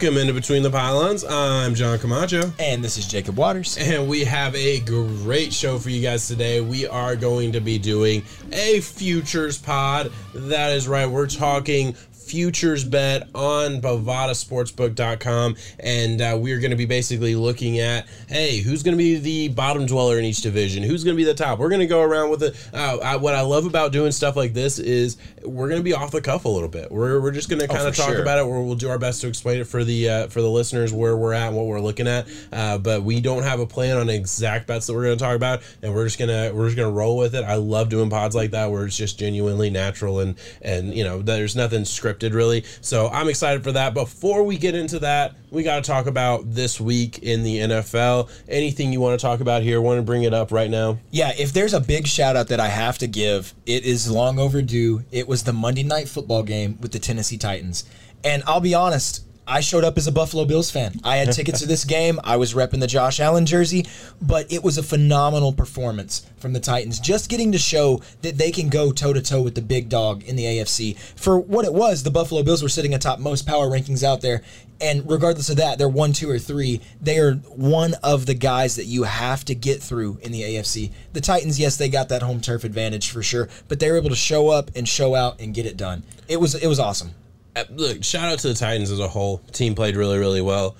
Welcome into Between the Pylons. I'm John Camacho. And this is Jacob Waters. And we have a great show for you guys today. We are going to be doing a futures pod. That is right. We're talking futures bet on bovadasportsbook.com and uh, we're going to be basically looking at hey who's going to be the bottom dweller in each division? Who's going to be the top? We're going to go around with it uh, I, what i love about doing stuff like this is we're going to be off the cuff a little bit. We're, we're just going to kind of oh, talk sure. about it. We'll, we'll do our best to explain it for the uh, for the listeners where we're at and what we're looking at uh, but we don't have a plan on exact bets that we're going to talk about and we're just gonna we're just gonna roll with it. I love doing pods like that where it's just genuinely natural and and you know there's nothing scripted scripted, really. So I'm excited for that. Before we get into that, we got to talk about this week in the NFL. Anything you want to talk about here? Want to bring it up right now? Yeah, if there's a big shout out that I have to give, it is long overdue. It was the Monday night football game with the Tennessee Titans. And I'll be honest, I showed up as a Buffalo Bills fan. I had tickets to this game. I was repping the Josh Allen jersey, but it was a phenomenal performance from the Titans. Just getting to show that they can go toe to toe with the big dog in the AFC. For what it was, the Buffalo Bills were sitting atop most power rankings out there. And regardless of that, they're one, two, or three. They are one of the guys that you have to get through in the AFC. The Titans, yes, they got that home turf advantage for sure, but they were able to show up and show out and get it done. It was it was awesome. Uh, look, shout out to the Titans as a whole. Team played really, really well.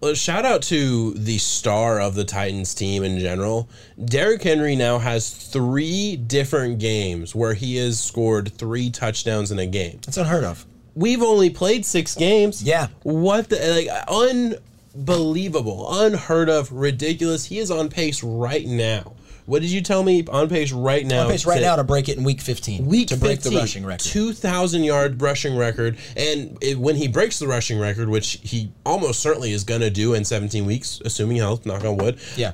well. Shout out to the star of the Titans team in general. Derrick Henry now has three different games where he has scored three touchdowns in a game. That's unheard of. We've only played six games. Yeah. What the like unbelievable, unheard of, ridiculous. He is on pace right now what did you tell me on pace right now? On pace right to, now to break it in week 15. Week to 15, break the rushing record. 2,000 yard rushing record. And it, when he breaks the rushing record, which he almost certainly is going to do in 17 weeks, assuming health, knock on wood. Yeah.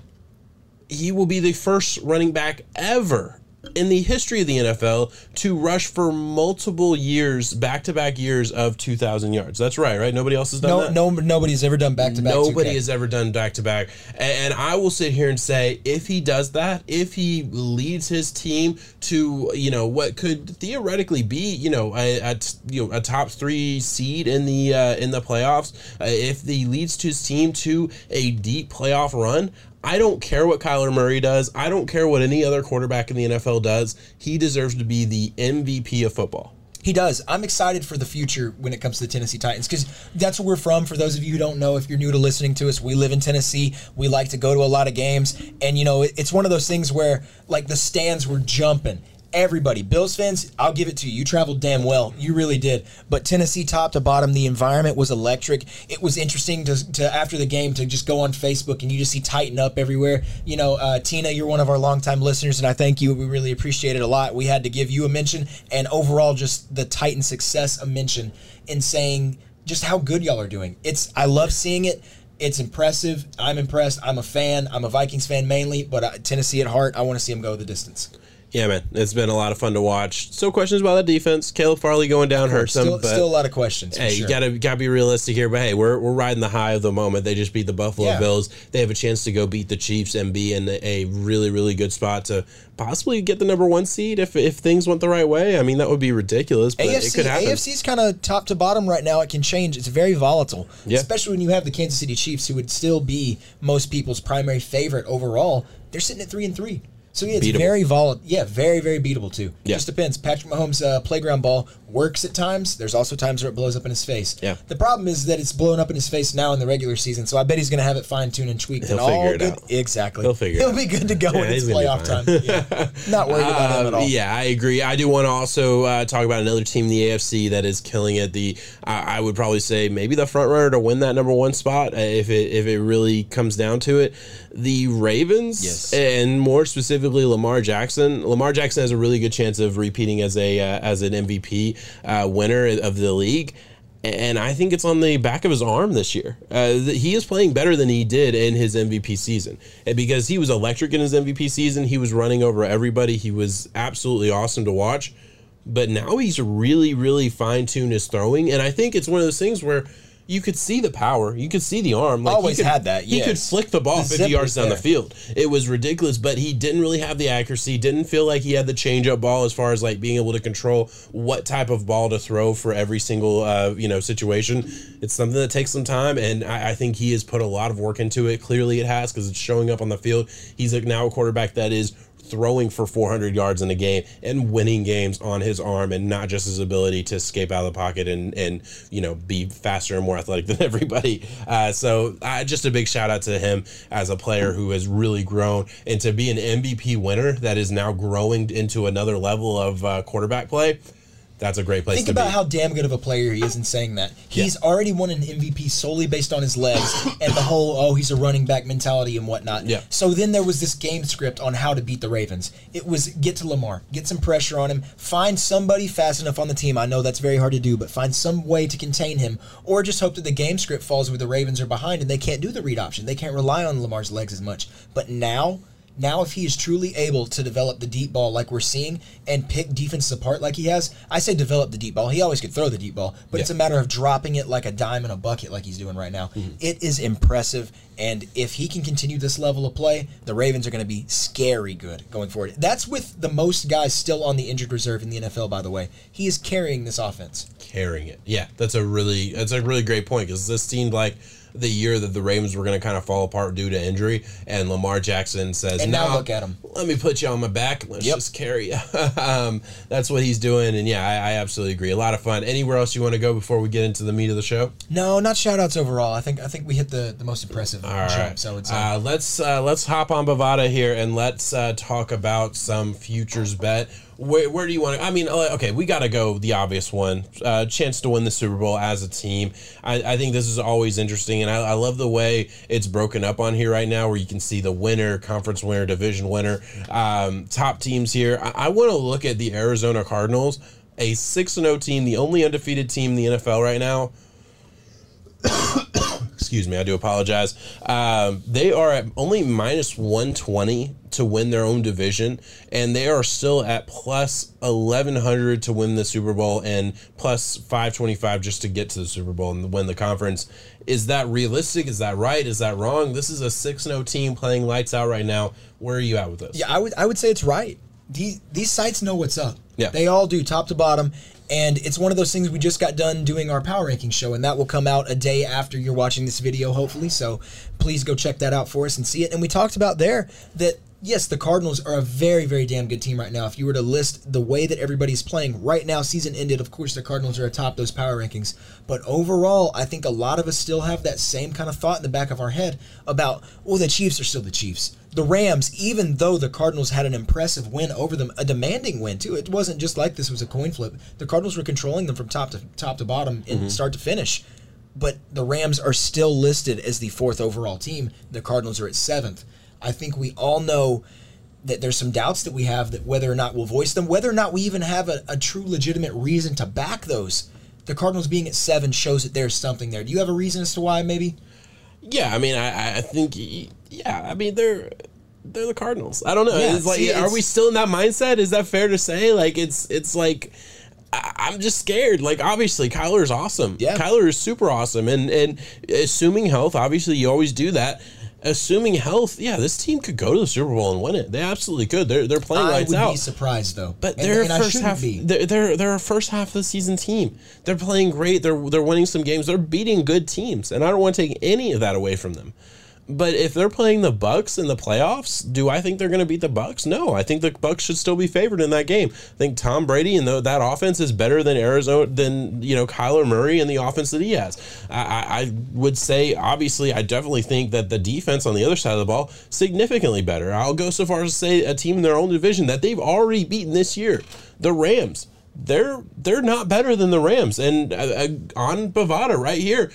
He will be the first running back ever in the history of the NFL to rush for multiple years, back to back years of 2,000 yards. That's right, right? Nobody else has done no, that? No, nobody's ever done back to back. Nobody 2K. has ever done back to back. And I will sit here and say, if he does that, if he leads his team to, you know, what could theoretically be, you know, a, a you know, a top three seed in the uh, in the playoffs, uh, if he leads to his team to a deep playoff run, I don't care what Kyler Murray does. I don't care what any other quarterback in the NFL does. He deserves to be the MVP of football. He does. I'm excited for the future when it comes to the Tennessee Titans because that's where we're from. For those of you who don't know, if you're new to listening to us, we live in Tennessee. We like to go to a lot of games. And, you know, it's one of those things where, like, the stands were jumping everybody. Bills fans, I'll give it to you. You traveled damn well. You really did. But Tennessee, top to bottom, the environment was electric. It was interesting to, to after the game to just go on Facebook and you just see Titan Up everywhere. You know, uh, Tina, you're one of our longtime listeners, and I thank you. We really appreciate it a lot. We had to give you a mention, and overall, just the Titan success a mention in saying just how good y'all are doing. It's I love seeing it. It's impressive. I'm impressed. I'm a fan. I'm a Vikings fan mainly, but uh, Tennessee at heart. I want to see them go the distance. Yeah, man, it's been a lot of fun to watch. Still questions about the defense. Caleb Farley going down hurts still, them, but still a lot of questions. Hey, sure. you gotta gotta be realistic here. But hey, we're we're riding the high of the moment. They just beat the Buffalo yeah. Bills. They have a chance to go beat the Chiefs and be in a really really good spot to possibly get the number one seed if if things went the right way. I mean, that would be ridiculous, but AFC, it could happen. AFC's kind of top to bottom right now. It can change. It's very volatile, yeah. especially when you have the Kansas City Chiefs, who would still be most people's primary favorite overall. They're sitting at three and three. So yeah, it's beatable. very volatile. Yeah, very very beatable too. Yeah. Just depends. Patrick Mahomes' uh, playground ball works at times. There's also times where it blows up in his face. Yeah. The problem is that it's blown up in his face now in the regular season. So I bet he's going to have it fine tuned and tweaked. He'll and figure all it good. out. Exactly. He'll figure. It out. He'll be good to go yeah, when it's playoff time. Yeah. Not worried about him at all. Yeah, I agree. I do want to also uh, talk about another team in the AFC that is killing it. The I, I would probably say maybe the front runner to win that number one spot uh, if it if it really comes down to it. The Ravens, yes. and more specifically Lamar Jackson. Lamar Jackson has a really good chance of repeating as a uh, as an MVP uh, winner of the league and I think it's on the back of his arm this year. Uh, he is playing better than he did in his MVP season, and because he was electric in his MVP season. He was running over everybody. He was absolutely awesome to watch. But now he's really, really fine tuned his throwing, and I think it's one of those things where you could see the power, you could see the arm. Like Always he could, had that, He could flick the ball The 50 yards down the field. It was ridiculous, but he didn't really have the accuracy. Didn't feel like he had the changeup ball as far as like being able to control what type of ball to throw for every single uh, you know situation. It's something that takes some time, and I, I think he has put a lot of work into it. Clearly, it has because it's showing up on the field. He's like now a quarterback that is throwing for 400 yards in a game and winning games on his arm and not just his ability to escape out of the pocket and and you know be faster and more athletic than everybody. Uh, so uh, just a big shout out to him as a player who has really grown. And to be an MVP winner that is now growing into another level of uh, quarterback play that's a great place Think about be how damn good of a player he is in saying that. He's already won an MVP solely based on his legs and the whole, oh, he's a running back mentality and whatnot. Yeah. So then there was this game script on how to beat the Ravens. It was get to Lamar, get some pressure on him, find somebody fast enough on the team. I know that's very hard to do, but find some way to contain him, or just hope that the game script falls where the Ravens are behind and they can't do the read option. They can't rely on Lamar's legs as much. But now, now, if he is truly able to develop the deep ball like we're seeing and pick defenses apart like he has, I say develop the deep ball. He always could throw the deep ball, but it's a matter of dropping it like a dime in a bucket like he's doing right now. Mm-hmm. It is impressive. And if he can continue this level of play, the Ravens are going to be scary good going forward. That's with the most guys still on the injured reserve in the NFL, by the way. He is carrying this offense. carrying it. Yeah, that's a really that's a really great point because this seemed like the year that the Ravens were going to kind of fall apart due to injury, and Lamar Jackson says, And now "No, look at him. Let me put you on my back. Let's Yep. just carry you." um, that's what he's doing, and yeah, I, I absolutely agree. A lot of fun. Anywhere else you want to go before we get into the meat of the show? No, not shout outs overall. I think I think we hit the, the most impressive All right. jumps, I would say. Uh, let's uh, let's hop on Bovada here and let's uh, talk about some futures bet. Where, where do you want to? I mean, uh, okay, we got to go the obvious one. Uh, chance to win the Super Bowl as a team. I, I think this is always interesting, and I, I love the way it's broken up on here right now, where you can see the winner, conference winner, division winner, um, top teams here. I, I want to look at the Arizona Cardinals, a six and zero team, the only undefeated team in the NFL right now excuse me, I do apologize. Um, they are at only minus 120 to win their own division, and they are still at plus 1100 to win the Super Bowl and plus 525 just to get to the Super Bowl and win the conference. Is that realistic? Is that right? Is that wrong? This is a 6 0 team playing lights out right now. Where are you at with this? Yeah, I would I would say it's right. These these sites know what's up. Yeah. They all do, top to bottom. And it's one of those things we just got done doing our power ranking show, and that will come out a day after you're watching this video, hopefully. So please go check that out for us and see it. And we talked about there that yes, the Cardinals are a very, very damn good team right now. If you were to list the way that everybody's playing right now, season ended, of course the Cardinals are atop those power rankings. But overall, I think a lot of us still have that same kind of thought in the back of our head about, well, the Chiefs are still the Chiefs. The Rams, even though the Cardinals had an impressive win over them, a demanding win too. It wasn't just like this was a coin flip. The Cardinals were controlling them from top to top to bottom and mm-hmm. start to finish. But the Rams are still listed as the fourth overall team. The Cardinals are at seventh. I think we all know that there's some doubts that we have that whether or not we'll voice them, whether or not we even have a, a true legitimate reason to back those. The Cardinals being at seven shows that there's something there. Do you have a reason as to why, maybe? Yeah, I mean, I, I think, yeah, I mean, they're they're the Cardinals. I don't know. Yeah, it's like, see, are it's- we still in that mindset? Is that fair to say? Like, it's it's like. I- I'm just scared. Like obviously, Kyler is awesome. Yeah. Kyler is super awesome, and and assuming health, obviously you always do that. Assuming health, yeah, this team could go to the Super Bowl and win it. They absolutely could. They're they're playing I lights would out. be surprised though. But And- they're and first half. be. They're, they're they're a first half of the season team. They're playing great. They're they're winning some games. They're beating good teams, and I don't want to take any of that away from them. But if they're playing the Bucks in the playoffs, do I think they're going to beat the Bucks? No, I think the Bucks should still be favored in that game. I think Tom Brady and the, that offense is better than Arizona than you know Kyler Murray and the offense that he has. I, I, would say obviously I definitely think that the defense on the other side of the ball significantly better. I'll go so far as to say a team in their own division that they've already beaten this year, the Rams. They're they're not better than the Rams, and uh, uh, on Bovada right here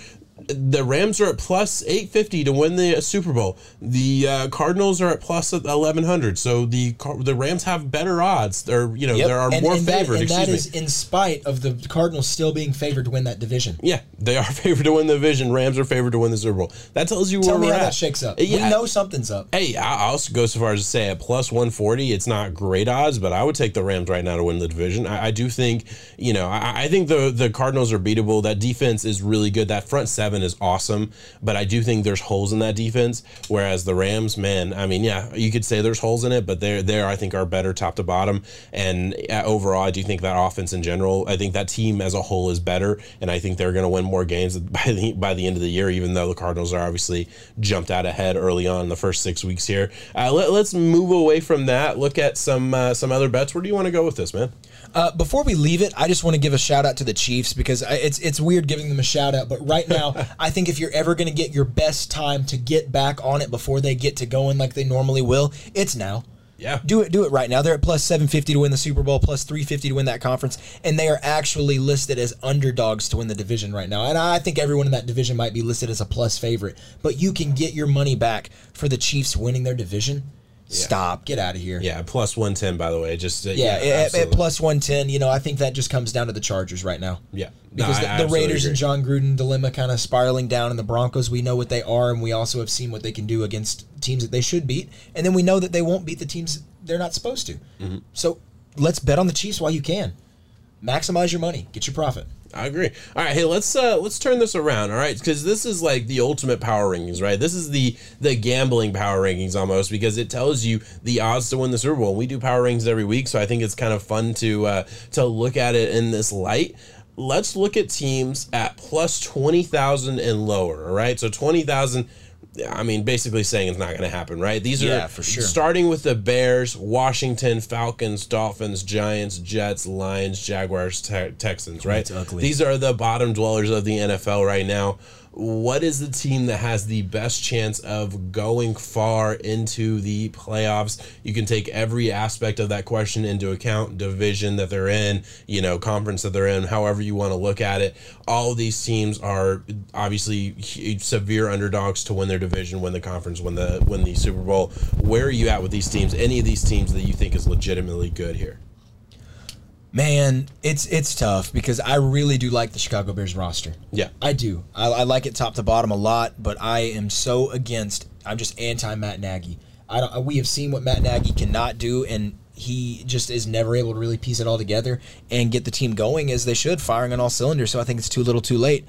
the Rams are at plus 850 to win the Super Bowl. The uh, Cardinals are at plus 1100. So the the Rams have better odds. They're, you know, Yep. they are and, more and that, favored, and that is me. in spite of the Cardinals still being favored to win that division. Yeah, they are favored to win the division. Rams are favored to win the Super Bowl. That tells you Tell where me we're how at. that shakes up. Yeah. We know something's up. Hey, I I also go so far as to say at plus 140, it's not great odds, but I would take the Rams right now to win the division. I, I do think, you know, I, I think the the Cardinals are beatable. That defense is really good. That front seven is awesome, but I do think there's holes in that defense. Whereas the Rams, man, I mean, yeah, you could say there's holes in it, but they're there. I think are better top to bottom. And uh, overall, I do think that offense in general, I think that team as a whole is better, and I think they're going to win more games by the by the end of the year. Even though the Cardinals are obviously jumped out ahead early on in the first six weeks here. Uh, let, us move away from that. Look at some uh, some other bets. Where do you want to go with this, man? Uh, before we leave it, I just want to give a shout out to the Chiefs because I, it's it's weird giving them a shout out, but right now, I think if you're ever going to get your best time to get back on it before they get to going like they normally will, it's now. Yeah. Do it do it right now. They're at plus 750 to win the Super Bowl, plus 350 to win that conference, and they are actually listed as underdogs to win the division right now. And I think everyone in that division might be listed as a plus favorite, but you can get your money back for the Chiefs winning their division. Stop. Get out of here. Yeah, plus one ten. By the way, just uh, Yeah, at- at, absolutely. plus 110, you know, I think that just comes down to the Chargers right now. yeah, Because I the, the absolutely Raiders agree. and Jon Gruden dilemma kind of spiraling down, and the Broncos, we know what they are, and we also have seen what they can do against teams that they should beat. And then we know that they won't beat the teams they're not supposed to. Mm-hmm. So let's bet on the Chiefs while you can. Maximize your money, get your profit. I agree. All right, hey, let's uh let's turn this around, all right? Because this is like the ultimate power rankings, right? This is the the gambling power rankings almost because it tells you the odds to win the Super Bowl. We do power rankings every week, so I think it's kind of fun to uh to look at it in this light. Let's look at teams at plus twenty thousand and lower. All right, so twenty thousand. I mean, basically saying it's not going to happen, right? These Yeah, are for sure. starting with the Bears, Washington, Falcons, Dolphins, Giants, Jets, Lions, Jaguars, Te- Texans, right? These are the bottom dwellers of the NFL right now. What is the team that has the best chance of going far into the playoffs? You can take every aspect of that question into account division that they're in, you know, conference that they're in, however you want to look at it. All these teams are obviously severe underdogs to win their division, win the conference, win the win the Super Bowl. Where are you at with these teams? Any of these teams that you think is legitimately good here? Man, it's it's tough because I really do like the Chicago Bears roster. Yeah. I do. I, I like it top to bottom a lot, but I am so against. I'm just anti Matt Nagy. I don't. We have seen what Matt Nagy cannot do, and he just is never able to really piece it all together and get the team going as they should, firing on all cylinders. So I think it's too little, too late.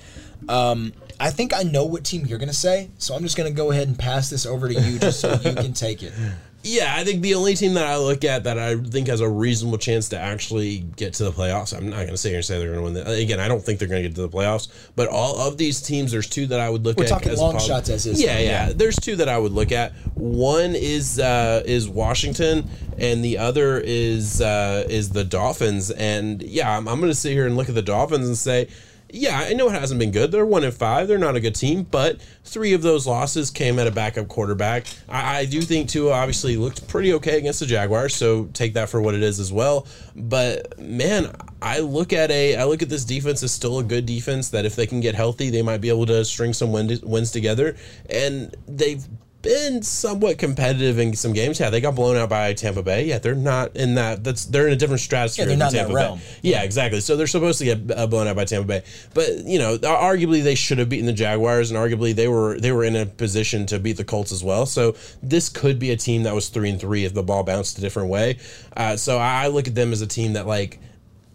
Um, I think I know what team you're going to say, so I'm just going to go ahead and pass this over to you just so you can take it. Yeah, I think the only team that I look at that I think has a reasonable chance to actually get to the playoffs. I'm not going to sit here and say they're going to win. The, again, I don't think they're going to get to the playoffs. But all of these teams, there's two that I would look We're at. talking as long shots as is, Yeah, yeah, yeah. There's two that I would look at. One is uh, is Washington, and the other is uh, is the Dolphins. And yeah, I'm, I'm going to sit here and look at the Dolphins and say. Yeah, I know it hasn't been good. They're one and five. They're not a good team, but three of those losses came at a backup quarterback. I, I do think Tua obviously looked pretty okay against the Jaguars, so take that for what it is as well. But man, I look at a I look at this defense as still a good defense that if they can get healthy, they might be able to string some win, wins together. And they've been somewhat competitive in some games. Yeah, they got blown out by Tampa Bay. Yeah, they're not in that. That's they're in a different stratosphere. Yeah, they're than not in that Tampa realm. Bay. Yeah, exactly. So they're supposed to get uh, blown out by Tampa Bay, but you know, arguably they should have beaten the Jaguars, and arguably they were they were in a position to beat the Colts as well. So this could be a team that was three and three if the ball bounced a different way. Uh, so I look at them as a team that like,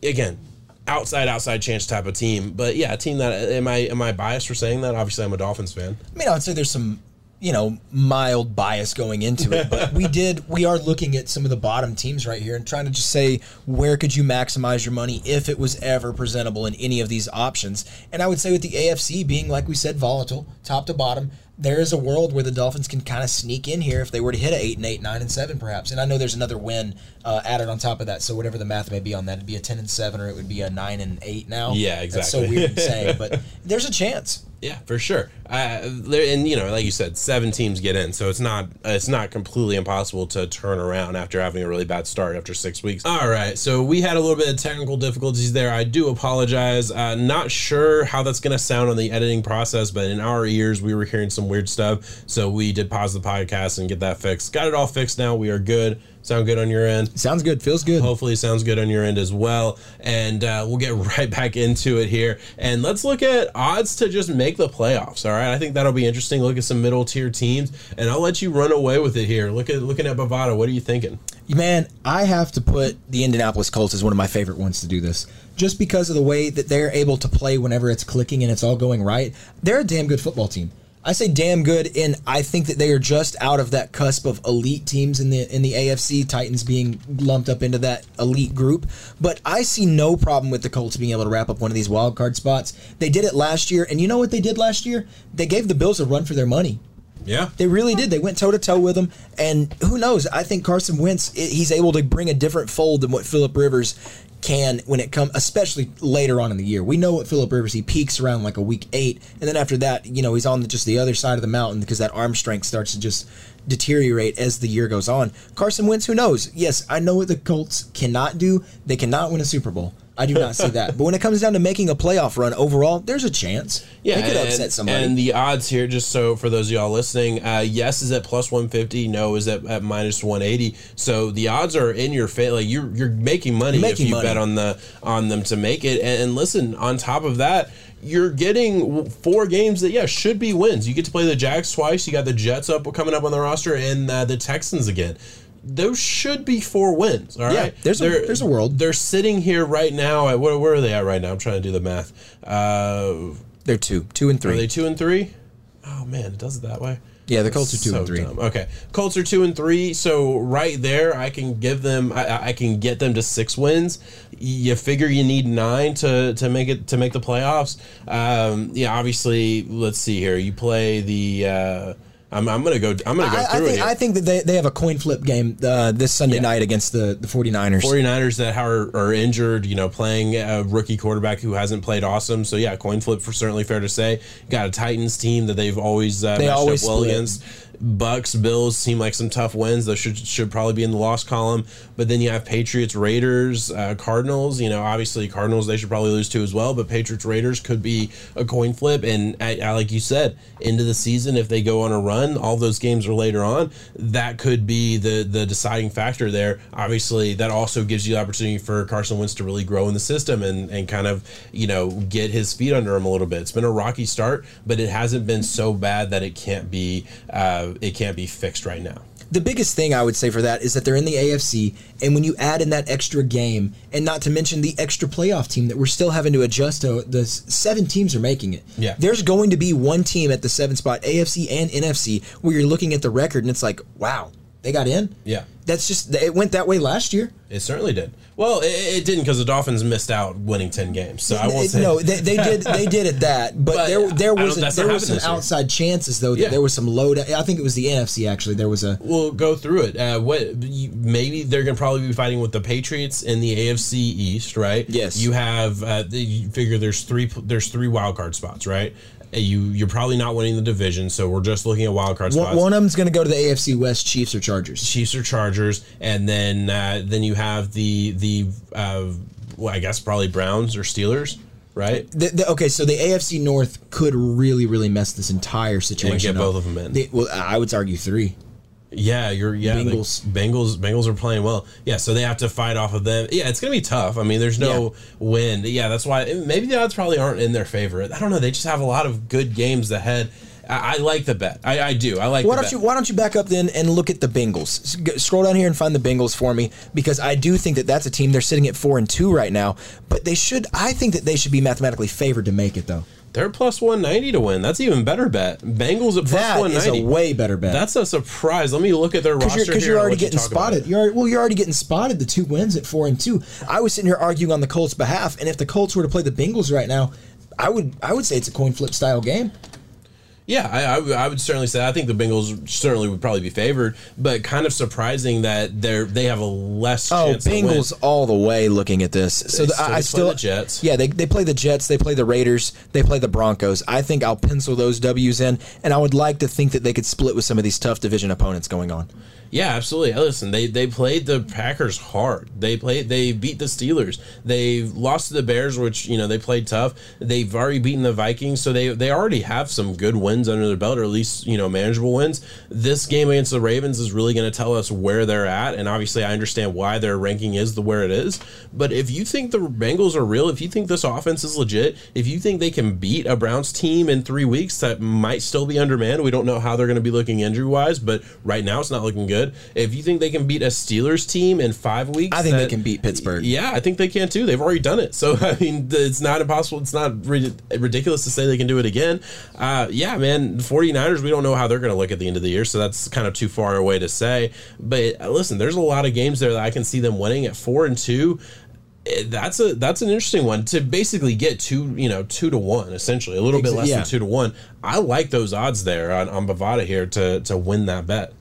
again. Outside, outside chance type of team, but yeah, a team that am I am I biased for saying that? Obviously, I'm a Dolphins fan. I mean, I would say there's some, you know, mild bias going into it, but we did, we are looking at some of the bottom teams right here and trying to just say where could you maximize your money if it was ever presentable in any of these options. And I would say with the AFC being, like we said, volatile, top to bottom, there is a world where the Dolphins can kind of sneak in here if they were to hit a eight and eight, nine and seven, perhaps. And I know there's another win uh, added on top of that, so whatever the math may be on that, it'd be a ten and seven or it would be a nine and eight now. Yeah, That's so weird to say, but there's a chance. Yeah, for sure. Uh, and you know, like you said, seven teams get in, so it's not it's not completely impossible to turn around after having a really bad start after six weeks. All right, so we had a little bit of technical difficulties there. I do apologize. Uh, not sure how that's going to sound on the editing process, but in our ears, we were hearing some weird stuff, so we did pause the podcast and get that fixed. Got it all fixed now. We are good. Sound good on your end? Sounds good. Feels good. Hopefully, sounds good on your end as well. And uh, we'll get right back into it here. And let's look at odds to just make the playoffs. All right, I think that'll be interesting. Look at some middle tier teams, and I'll let you run away with it here. Look at looking at Bovada. What are you thinking? Man, I have to put the Indianapolis Colts as one of my favorite ones to do this. Just because of the way that they're able to play whenever it's clicking and it's all going right. They're a damn good football team. I say damn good and I think that they are just out of that cusp of elite teams in the in the AFC, Titans being lumped up into that elite group. But I see no problem with the Colts being able to wrap up one of these wild card spots. They did it last year, and you know what they did last year? They gave the Bills a run for their money. Yeah, They really did. They went toe to toe with him, and who knows? I think Carson Wentz he's able to bring a different fold than what Philip Rivers can when it comes, especially later on in the year. We know what Philip Rivers he peaks around like a week eight, and then after that, you know, he's on the, just the other side of the mountain because that arm strength starts to just deteriorate as the year goes on. Carson Wentz, who knows? Yes, I know what the Colts cannot do. They cannot win a Super Bowl. I do not see that. But when it comes down to making a playoff run overall, there's a chance. Yeah, they could and, upset somebody. And the odds here, just so for those of y'all listening, uh, yes is at plus one fifty, no is at, at minus one eighty. So the odds are in your favor. Like you're you're making money Making if you money. bet on the on them to make it. And, and listen, on top of that. You're getting four games that yeah should be wins. You get to play the Jags twice. You got the Jets up coming up on the roster and uh, the Texans again. Those should be four wins. All right, Yeah, there's a- there's a world. They're sitting here right now at where, where are they at right now? I'm trying to do the math. Uh, they're two, two and three. are they two and three? Oh man, it does it that way. Yeah, the Colts are two So and three. dumb. Okay, Colts are two and three. So right there, I can give them. I- I, I can get them to six wins. You figure you need nine to to make it to make the playoffs. Um, yeah, obviously. Let's see here. You play the. Uh, I'm, I'm gonna go. I'm gonna go I, I through think it. I think that they, they have a coin flip game uh, this Sunday Yeah. night against the, the 49ers. 49ers that are, are injured, you know, playing a rookie quarterback who hasn't played awesome. So yeah, coin flip for certainly fair to say. Got a Titans team that they've always uh, They matched always up well split. against. Bucks, Bills seem like some tough wins. Those should should probably be in the loss column. But then you have Patriots, Raiders, uh, Cardinals. You know, obviously Cardinals they should probably lose to as well. But Patriots, Raiders could be a coin flip. And uh, uh, like you said, into the season if they go on a run, all those games are later on. That could be the the deciding factor there. Obviously, that also gives you the opportunity for Carson Wentz to really grow in the system and and kind of you know get his feet under him a little bit. It's been a rocky start, but it hasn't been so bad that it can't be uh, it can't be fixed right now. The biggest thing I would say for that is that they're in the AFC, and when you add in that extra game, and not to mention the extra playoff team that we're still having to adjust to, the seven teams are making it. Yeah. There's going to be one team at the seven spot, AFC and NFC, where you're looking at the record and it's like, wow, they got in? Yeah. That's just, it went that way last year. It certainly did. Well, it, it didn't because the Dolphins missed out winning ten games. So I won't It- say no, they, they did. They did at that, but, But there there was a, there was some year. outside chances though. That Yeah. there was some low. I think it was the NFC actually. There was a We'll go through it. Uh, what maybe they're going to probably be fighting with the Patriots in the AFC East, right? Yes. You have uh, the- you figure there's three there's three wild card spots, right? You you're probably not winning the division, so we're just looking at wild card one, spots. one of them's going to go to the AFC West, Chiefs or Chargers. Chiefs or Chargers, and then uh, then you have the the uh, well, I guess probably Browns or Steelers, right? The, the, okay, so the AFC North could really, really mess this entire situation get up. both of them in. The- well, I would argue three. Yeah, you're yeah. the Bengals. Bengals, Bengals are playing well. Yeah, so they have to fight off of them. Yeah, it's gonna be tough. I mean, there's no win. Yeah, that's why maybe the odds probably aren't in their favor. I don't know. They just have a lot of good games ahead. I, I like the bet. I, I do. I like. Why the don't bet. you Why don't you back up then and look at the Bengals? Scroll down here and find the Bengals for me because I do think that that's a team. They're sitting at four and two right now, but they should. I think that they should be mathematically favored to make it though. They're plus one ninety to win. That's even better bet. Bengals at plus That one is a way better bet. That's a surprise. Let me look at their because roster you're, 'cause here you're already you getting spotted. You're already well, you're already getting spotted. The two wins at four and two. I was sitting here arguing on the Colts' behalf, and if the Colts were to play the Bengals right now, I would I would say it's a coin flip style game. Yeah, I, I, w- I would certainly say I think the Bengals certainly would probably be favored, but kind of surprising that they're they have a less Oh, chance. to win. Bengals all the way looking at this. So the, still I, I play still the Jets. Yeah, they, they play the Jets, they play the Raiders, they play the Broncos. I think I'll pencil those W's in, and I would like to think that they could split with some of these tough division opponents going on. Yeah, absolutely. Listen, they they played the Packers hard. They played. They beat the Steelers. They lost to the Bears, which you know they played tough. They've already beaten the Vikings, so they they already have some good wins under their belt, or at least you know manageable wins. This game against the Ravens is really going to tell us where they're at, and obviously I understand why their ranking is the where it is. But if you think the Bengals are real, if you think this offense is legit, if you think they can beat a Browns team in three weeks that might still be undermanned, we don't know how they're going to be looking injury wise, but right now it's not looking good. If you think they can beat a Steelers team in five weeks, I think they can beat Pittsburgh. Yeah, I think they can too. They've already done it. So I mean, it's not impossible. It's not ri- ridiculous to say they can do it again. Uh, yeah, man. The 49ers, we don't know how they're going to look at the end of the year, so that's kind of too far away to say. But uh, listen, there's a lot of games there that I can see them winning at four and two. Eh, That's a that's an interesting one to basically get two you know two to one essentially a little bit less yeah. than two to one. I like those odds there on, on Bovada here to to win that bet.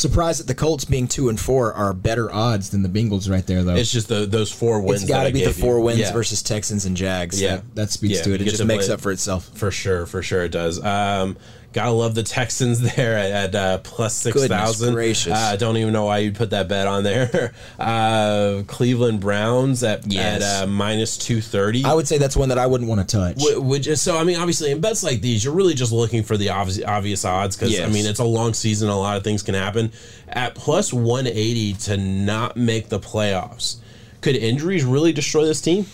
Surprised that the Colts being two and four are better odds than the Bengals right there, though. It's just the those four wins. it's got to be the gave you. four wins Yeah. versus Texans and Jags. Yeah. that, that speaks Yeah, to it. It just makes play- up for itself. For sure, for sure it does. Um, gotta love the Texans there at, at uh, plus six Goodness gracious. I don't even know why you'd put that bet on there. Uh, Cleveland Browns at Yes. at uh, minus two thirty. I would say that's one that I wouldn't want to touch. Which is so. I mean, obviously, in bets like these, you're really just looking for the obvious, obvious odds because I mean, it's a long season. A lot of things can happen. At plus 180 to not make the playoffs, could injuries really destroy this team?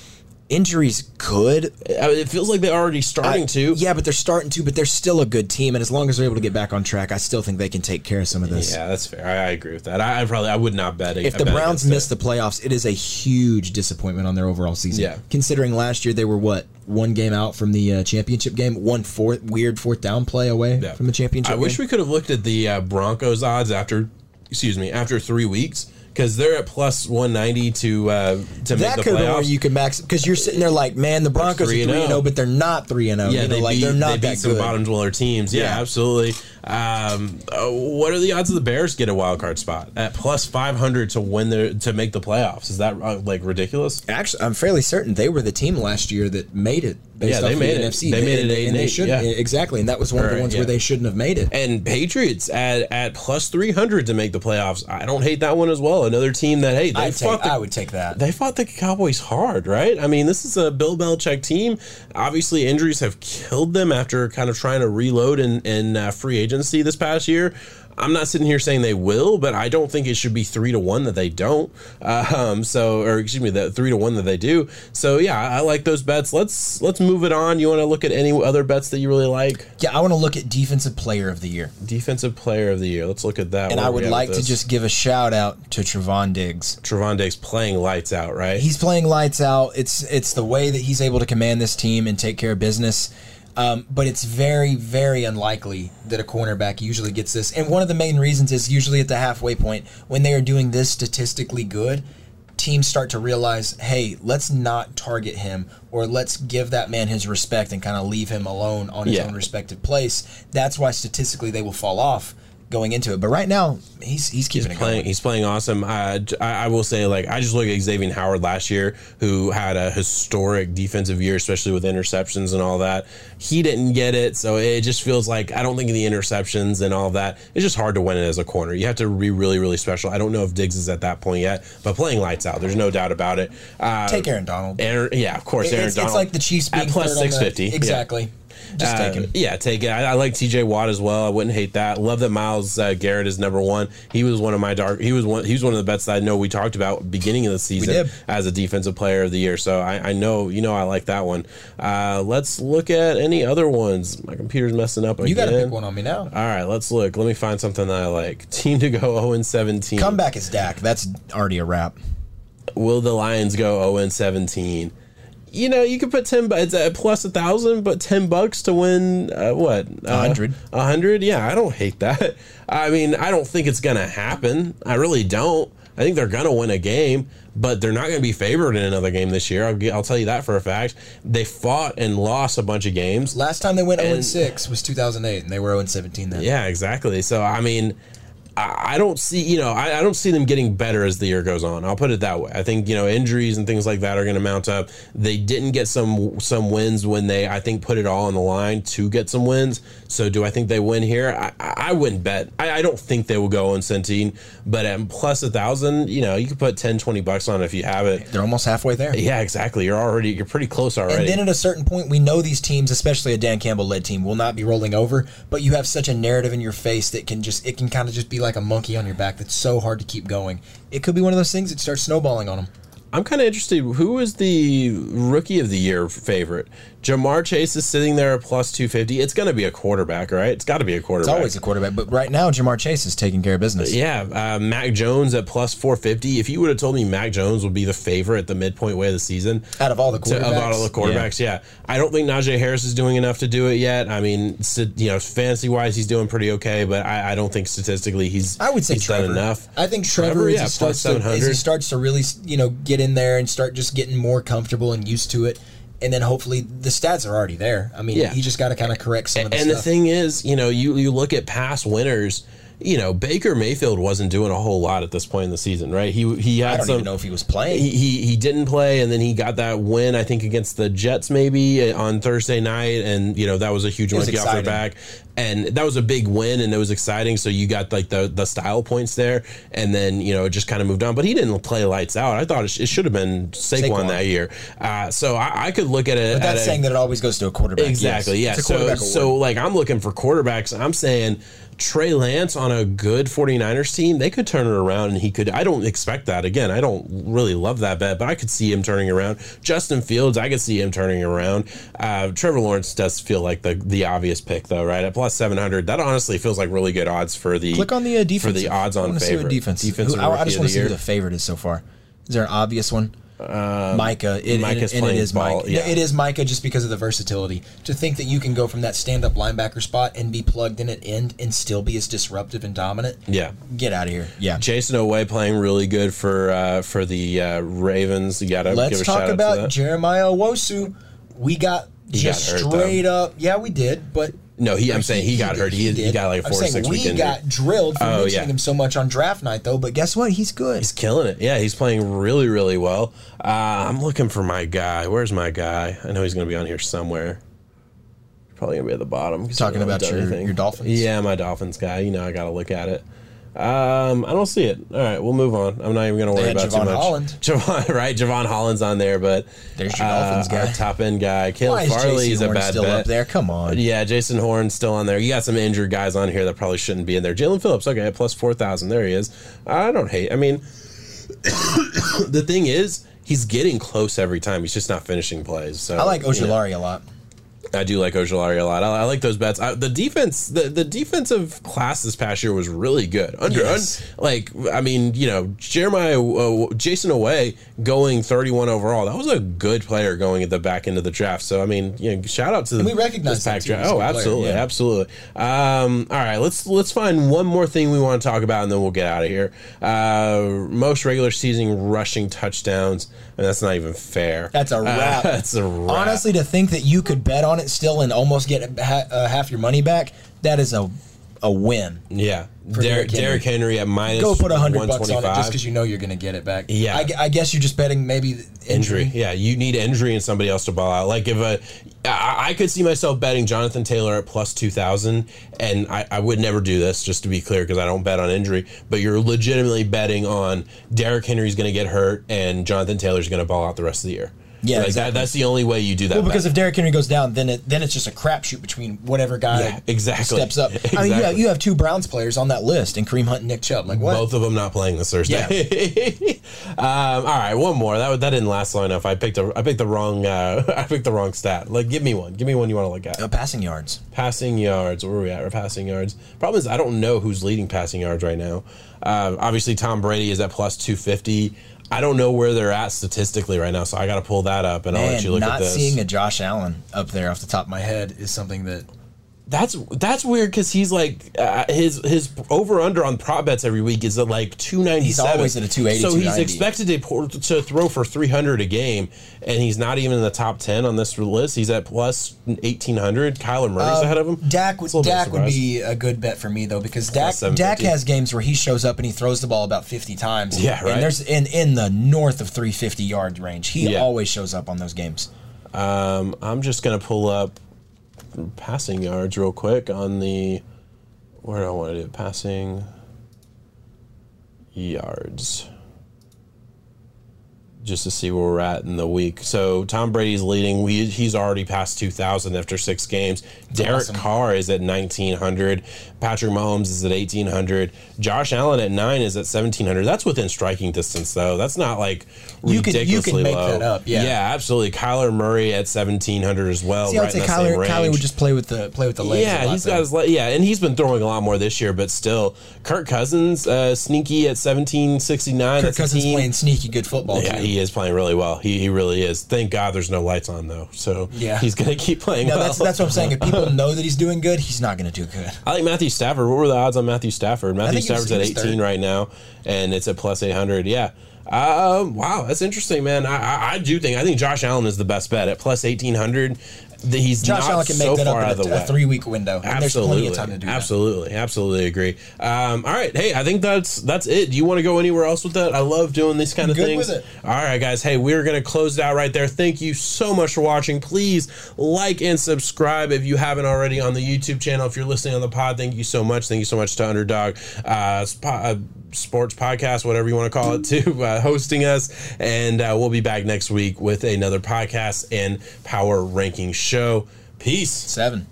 Injuries could. I mean, it feels like they're already starting I- to. Yeah, but they're starting to. But they're still a good team, and as long as they're able to get back on track, I still think they can take care of some of this. Yeah, that's fair. I, I agree with that. I, I probably I would not bet. If the Browns miss the playoffs, it is a huge disappointment on their overall season. Yeah. Considering last year they were what one game out from the uh, championship game, one fourth weird fourth down play away Yeah. from the championship. I wish we could have looked at the uh, Broncos odds after, excuse me, after three weeks because they're at plus one ninety to uh, to that make the could have been where you could max because you're sitting there like, man, the Broncos are 3 three and and 0. zero, but they're not three and zero. yeah, you know, they like beat, they're not they beat that some good. bottom dweller teams. Yeah, Yeah. absolutely. Um, uh, what are the odds of the Bears get a wild card spot at plus five hundred to win their to make the playoffs? Is that uh, like ridiculous? Actually, I'm fairly certain they were the team last year that made it. Based Yeah, they made the it. NFC. They made it and eight and and they should yeah. exactly, and that was one of the ones yeah. where they shouldn't have made it. And Patriots at at plus three hundred to make the playoffs. I don't hate that one as well. Another team that hey they fought take, the I would take that. they fought the Cowboys hard, right? I mean, this is a Bill Belichick team. Obviously, injuries have killed them after kind of trying to reload in, in uh, free agency this past year. I'm not sitting here saying they will, but I don't think it should be three to one that they don't. Um, so, or excuse me, that three to one that they do. So, yeah, I like those bets. Let's let's move it on. You want to look at any other bets that you really like? Yeah, I want to look at defensive player of the year. Defensive Player of the Year. Let's look at that. And I would like to just give a shout out to Trevon Diggs. Trevon Diggs playing lights out, right? He's playing lights out. It's it's the way that he's able to command this team and take care of business. Um, but it's very, very unlikely that a cornerback usually gets this. And one of the main reasons is usually at the halfway point when they are doing this statistically good, teams start to realize, hey, let's not target him or let's give that man his respect and kind of leave him alone on his Yeah. own respected place. That's why statistically they will fall off going into it. But right now, he's he's keeping He's it playing. going. He's playing awesome. I, I I will say, like, I just look at Xavien Howard last year, who had a historic defensive year, especially with interceptions and all that. He didn't get it, so it just feels like I don't think the interceptions and all that. It's just hard to win it as a corner. You have to be really, really special. I don't know if Diggs is at that point yet, but playing lights out, there's no doubt about it. Uh, Take Aaron Donald. Aaron, yeah, of course, Aaron it's, Donald. it's like the Chiefs being at plus third on the- six fifty. Exactly. Just Uh, take him. Yeah, take it. I, I like T.J. Watt as well. I wouldn't hate that. Love that Myles uh, Garrett is number one. He was one of my dark. He was one. He was one of the bets that I know we talked about beginning of the season as a defensive player of the year. So I, I know you know I like that one. Uh, let's look at any other ones. My computer's messing up. You got to pick one on me now. All right, let's look. Let me find something that I like. Team to go 0 and 17. Comeback is Dak. That's already a wrap. Will the Lions go 0 and 17? You know, you could put ten. bu- It's at plus a thousand, but ten bucks to win uh, what? A hundred. A hundred. Yeah, I don't hate that. I mean, I don't think it's gonna happen. I really don't. I think they're gonna win a game, but they're not going to be favored in another game this year. I'll, I'll, tell you that for a fact. They fought and lost a bunch of games. Last time they went 0 6 was 2008, and they were 0 17 then. Yeah, exactly. So I mean, I don't see, you know, I, I, don't see them getting better as the year goes on. I'll put it that way. I think, you know, injuries and things like that are going to mount up. They didn't get some some wins when they, I think, put it all on the line to get some wins. So do I think they win here? I, I wouldn't bet. I, I, don't think they will go on Centene, but at plus a thousand, you know, you could put 10, 20 bucks on it if you have it. They're almost halfway there. Yeah, exactly. You're already, you're pretty close already. And then at a certain point, we know these teams, especially a Dan Campbell led team, will not be rolling over, but you have such a narrative in your face that can just, it can kind of just be like a monkey on your back back that's so hard to keep going. It could be one of those things that starts snowballing on them. I'm kind of interested. Who is the rookie of the year favorite? Ja'Marr Chase is sitting there at plus 250. It's going to be a quarterback, right? It's got to be a quarterback. It's always a quarterback, but right now Ja'Marr Chase is taking care of business. Yeah, uh, Mac Jones at plus 450. If you would have told me Mac Jones would be the favorite at the midpoint way of the season, out of all the quarterbacks, to, all the quarterbacks, yeah. yeah. I don't think Najee Harris is doing enough to do it yet. I mean, you know, fantasy wise, he's doing pretty okay, but I, I don't think statistically he's. I would say he's Trevor. done enough. I think Trevor, Trevor yeah, starts to, as he starts to really, you know, get in there and start just getting more comfortable and used to it and then hopefully the stats are already there. I mean, yeah. you just got to kind of correct some of the And stuff. the thing is, you know, you you look at past winners you know, Baker Mayfield wasn't doing a whole lot at this point in the season, right? He he had I don't some, even know if he was playing. He, he, he didn't play, and then he got that win, I think, against the Jets maybe uh, on Thursday night, and you know that was a huge monkey off their back, and that was a big win, and it was exciting. So you got like the the style points there, and then you know it just kind of moved on. But he didn't play lights out. I thought it, it should have been Saquon, Saquon, that year. Uh, so I, I, could look at it. But that's saying a, that it always goes to a quarterback. Exactly. Yes. Yeah. So so like I'm looking for quarterbacks. I'm saying Trey Lance on a good 49ers team, they could turn it around and he could. I don't expect that. Again, I don't really love that bet, but I could see him turning around. Justin Fields, I could see him turning around. Uh, Trevor Lawrence does feel like the the obvious pick, though, right? At plus 700, that honestly feels like really good odds for the. Click on the uh, defense. For the odds on favorite. defense. defense who, I, I just want to see who the favorite is so far. Is there an obvious one? Uh, Micah. It, Micah's and, and it is ball, Micah. Yeah. It is Micah just because of the versatility. To think that you can go from that stand-up linebacker spot and be plugged in at end and still be as disruptive and dominant. Yeah. Get out of here. Yeah. Jayson Oweh playing really good for uh, for the uh, Ravens. You got to Let's talk about Jeremiah Owusu. We got he just got straight though. up. Yeah, we did, but no, he. I'm saying he, he got hurt. He, he, he got like a four or six we week got drilled for oh, mentioning yeah. him so much on draft night, though. But guess what? He's good. He's killing it. Yeah, he's playing really, really well. Uh, I'm looking for my guy. Where's my guy? I know he's going to be on here somewhere. Probably going to be at the bottom. Talking about your, your Dolphins. Yeah, my Dolphins guy. You know, I got to look at it. Um, I don't see it. All right, we'll move on. I'm not even going to worry about Jevon too much. Holland. Jevon, right? Jevon Holland's on there, but there's your Dolphins uh, guy, top end guy. Caleb Farley is a bad still bet. up there. Come on. Yeah, Jaycee Horn's still on there. You got some injured guys on here that probably shouldn't be in there. Jaelan Phillips, okay, plus four thousand. There he is. I don't hate. I mean, the thing is, he's getting close every time. He's just not finishing plays. So I like Ojulari a lot. I do like Ojulari a lot. I, I like those bets. I, the defense, the, the defensive class this past year was really good. Under, yes. un, like, I mean, you know, Jeremiah, uh, Jayson Oweh going 31 overall. That was a good player going at the back end of the draft. So, I mean, you know, shout out to and we recognize pack draft. Oh, absolutely, player, yeah. absolutely. Um, all right, let's let's find one more thing we want to talk about, and then we'll get out of here. Uh, most regular season rushing touchdowns. Mean, that's not even fair. That's a wrap. Uh, that's a wrap. Honestly, to think that you could bet on it still and almost get uh, half your money back, that is a a win. Yeah. Derrick Henry. Derrick Henry at minus Go put a hundred bucks on it just because you know you're going to get it back. Yeah. I, I, guess you're just betting maybe injury. injury. Yeah, you need injury and somebody else to ball out. Like if a, I, I could see myself betting Jonathan Taylor at plus two thousand, and I, I would never do this just to be clear because I don't bet on injury. But you're legitimately betting on Derrick Henry's going to get hurt and Jonathan Taylor's going to ball out the rest of the year. Yeah, like exactly. that, that's the only way you do that. Well, because bet. if Derrick Henry goes down, then it then it's just a crapshoot between whatever guy yeah, exactly. steps up. Exactly. I mean, yeah, you have two Browns players on that list, and Kareem Hunt and Nick Chubb. Like what? Both of them not playing this Thursday. Yeah. um, all right, one more. That that didn't last long enough. I picked a I picked the wrong uh, I picked the wrong stat. Like, give me one. Give me one you want to look at. Uh, passing yards. Passing yards. Where are we at? We're passing yards. Problem is, I don't know who's leading passing yards right now. Uh, obviously, Tom Brady is at plus two fifty. I don't know where they're at statistically right now, so I got to pull that up and Man, I'll let you look at this. Not seeing a Josh Allen up there off the top of my head is something that That's that's weird because he's like uh, his his over under on prop bets every week is at like two ninety seven. He's always at a 280, So he's expected to pour, to throw for three hundred a game, and he's not even in the top ten on this list. He's at plus eighteen hundred. Kyler Murray's ahead of him. Dak would It's a little bit Dak would be a good bet for me though because Dak Dak has games where he shows up and he throws the ball about fifty times. Yeah, right. And there's in in the north of three fifty yard range. He Yeah. always shows up on those games. Um, I'm just gonna pull up passing yards real quick on the where do I want to do passing yards. Just to see where we're at in the week. So Tom Brady's leading. We, he's already passed 2,000 after six games. Derek awesome. Carr is at 1,900. Patrick Mahomes is at 1,800. Josh Allen at nine is at 1,700. That's within striking distance, though. That's not like You could- you ridiculously could make low. that up, yeah. yeah, absolutely. Kyler Murray at 1,700 as well. See, I'd say in that same Kyler, Kyler would just play with the play with the legs. Yeah, he's got his le- yeah, and he's been throwing a lot more this year, but still, Kirk Cousins uh, sneaky at seventeen sixty nine. Kirk That's Cousins playing sneaky good football. Yeah, too. he is playing really well. He, he really is. Thank God there's no lights on though, so Yeah. he's gonna keep playing. No, well. that's that's what I'm saying. If people know that he's doing good, he's not going to do good. I like Matthew Stafford. What were the odds on Matthew Stafford? Matthew Stafford's at 18 third. right now, and it's at plus 800. Yeah. Um, wow, that's interesting, man. I, I, I do think I think Josh Allen is the best bet at plus 1800. The- He's Josh not Allen can make so that up in the a, a three week window. And there's plenty Absolutely, of time to do that. absolutely, absolutely agree. Um, all right, hey, I think that's that's it. Do you want to go anywhere else with that? I love doing these kind of things. All right, guys. Hey, we're gonna close it out right there. Thank you so much for watching. Please like and subscribe if you haven't already on the YouTube channel. If you're listening on the pod, thank you so much. Thank you so much to Underdog uh, spo- uh, Sports Podcast, whatever you want to call it, to uh, hosting us. And uh, we'll be back next week with another podcast and power ranking show. Peace. Seven.